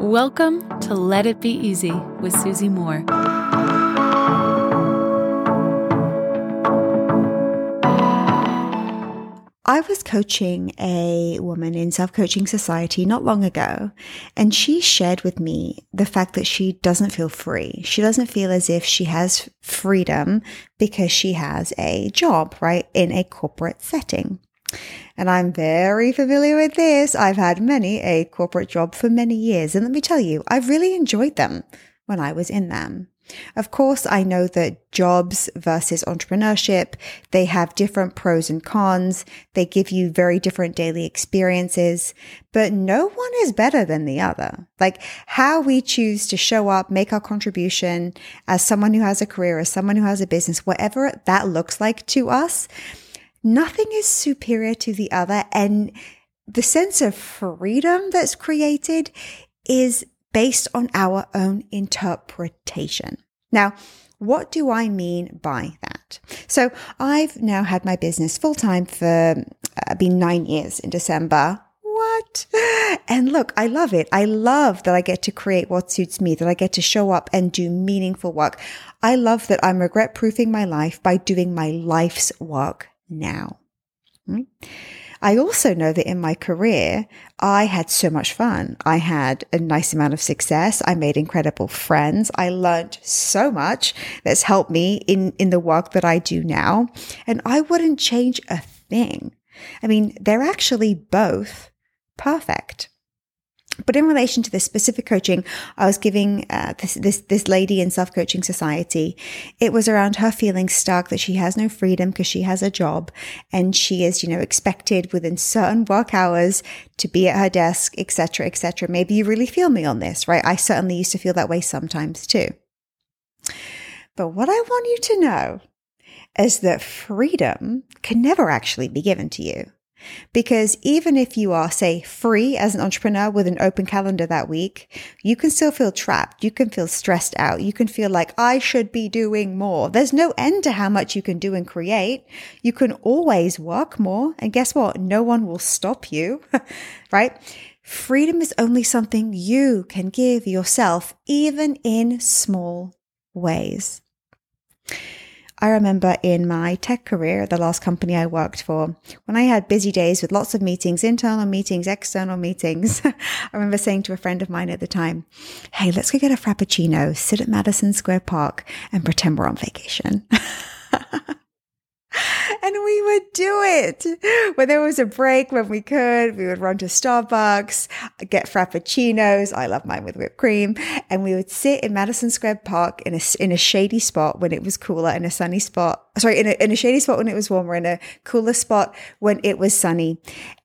Welcome to Let It Be Easy with Susie Moore. I was coaching a woman in Self Coaching Society not long ago, and she shared with me the fact that she doesn't feel free. She doesn't feel as if she has freedom because she has a job, right, in a corporate setting. And I'm very familiar with this. I've had many a corporate job for many years. And let me tell you, I've really enjoyed them when I was in them. Of course, I know that jobs versus entrepreneurship, they have different pros and cons. They give you very different daily experiences, but no one is better than the other. Like how we choose to show up, make our contribution as someone who has a career, as someone who has a business, whatever that looks like to us, nothing is superior to the other. And the sense of freedom that's created is based on our own interpretation. Now, what do I mean by that? So I've now had my business full time for uh, been nine years in December. What? And look, I love it. I love that I get to create what suits me, that I get to show up and do meaningful work. I love that I'm regret proofing my life by doing my life's work now. Hmm? I also know that in my career, I had so much fun. I had a nice amount of success. I made incredible friends. I learned so much that's helped me in, in the work that I do now. And I wouldn't change a thing. I mean, they're actually both perfect. But in relation to this specific coaching, I was giving uh, this, this this lady in self coaching society. It was around her feeling stuck that she has no freedom because she has a job and she is, you know, expected within certain work hours to be at her desk, etc., etc. Maybe you really feel me on this, right? I certainly used to feel that way sometimes too. But what I want you to know is that freedom can never actually be given to you. Because even if you are, say, free as an entrepreneur with an open calendar that week, you can still feel trapped. You can feel stressed out. You can feel like I should be doing more. There's no end to how much you can do and create. You can always work more. And guess what? No one will stop you, right? Freedom is only something you can give yourself, even in small ways. I remember in my tech career, the last company I worked for, when I had busy days with lots of meetings, internal meetings, external meetings, I remember saying to a friend of mine at the time, Hey, let's go get a Frappuccino, sit at Madison Square Park and pretend we're on vacation. would do it. When there was a break when we could we would run to starbucks get frappuccinos. I love mine with whipped cream. And we would sit in madison square park in a, in a shady spot when it was cooler in a sunny spot sorry in a, in a shady spot when it was warmer in a cooler spot when it was sunny.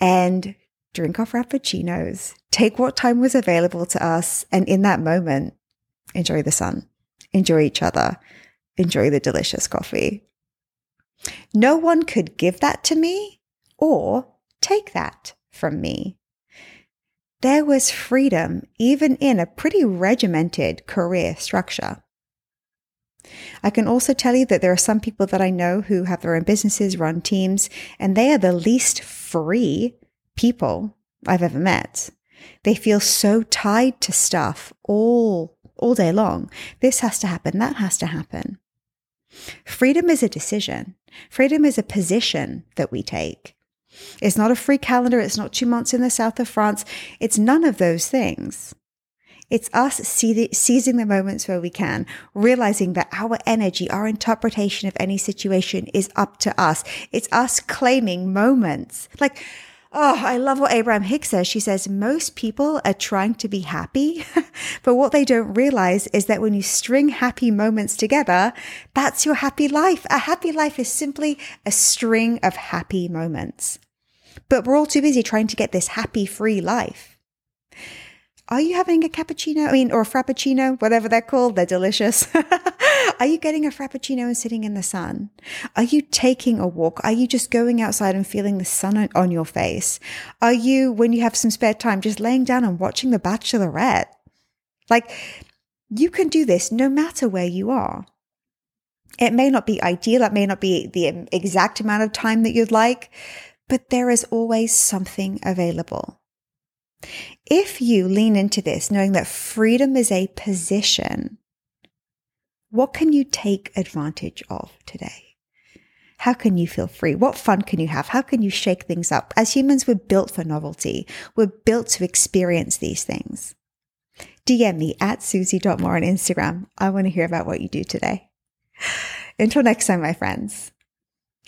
And drink our frappuccinos. Take what time was available to us. And in that moment enjoy the sun. Enjoy each other. Enjoy the delicious coffee no one could give that to me or take that from me. There was freedom even in a pretty regimented career structure. I can also tell you that there are some people that I know who have their own businesses, run teams, and they are the least free people I've ever met. They feel so tied to stuff all all day long. This has to happen, that has to happen. Freedom is a decision. Freedom is a position that we take. It's not a free calendar. It's not two months in the south of France. It's none of those things. It's us seizing the moments where we can, realizing that our energy, our interpretation of any situation is up to us. It's us claiming moments. Like, Oh, I love what Abraham Hicks says. She says, most people are trying to be happy, but what they don't realize is that when you string happy moments together, that's your happy life. A happy life is simply a string of happy moments. But we're all too busy trying to get this happy free life. Are you having a cappuccino? I mean, or a frappuccino, whatever they're called. They're delicious. Are you getting a frappuccino and sitting in the sun? Are you taking a walk? Are you just going outside and feeling the sun on your face? Are you, when you have some spare time, just laying down and watching The Bachelorette? Like, you can do this no matter where you are. It may not be ideal. It may not be the exact amount of time that you'd like, but there is always something available. If you lean into this, knowing that freedom is a position, what can you take advantage of today? How can you feel free? What fun can you have? How can you shake things up? As humans, we're built for novelty. We're built to experience these things. DM me at susie.moore on Instagram. I want to hear about what you do today. Until next time, my friends,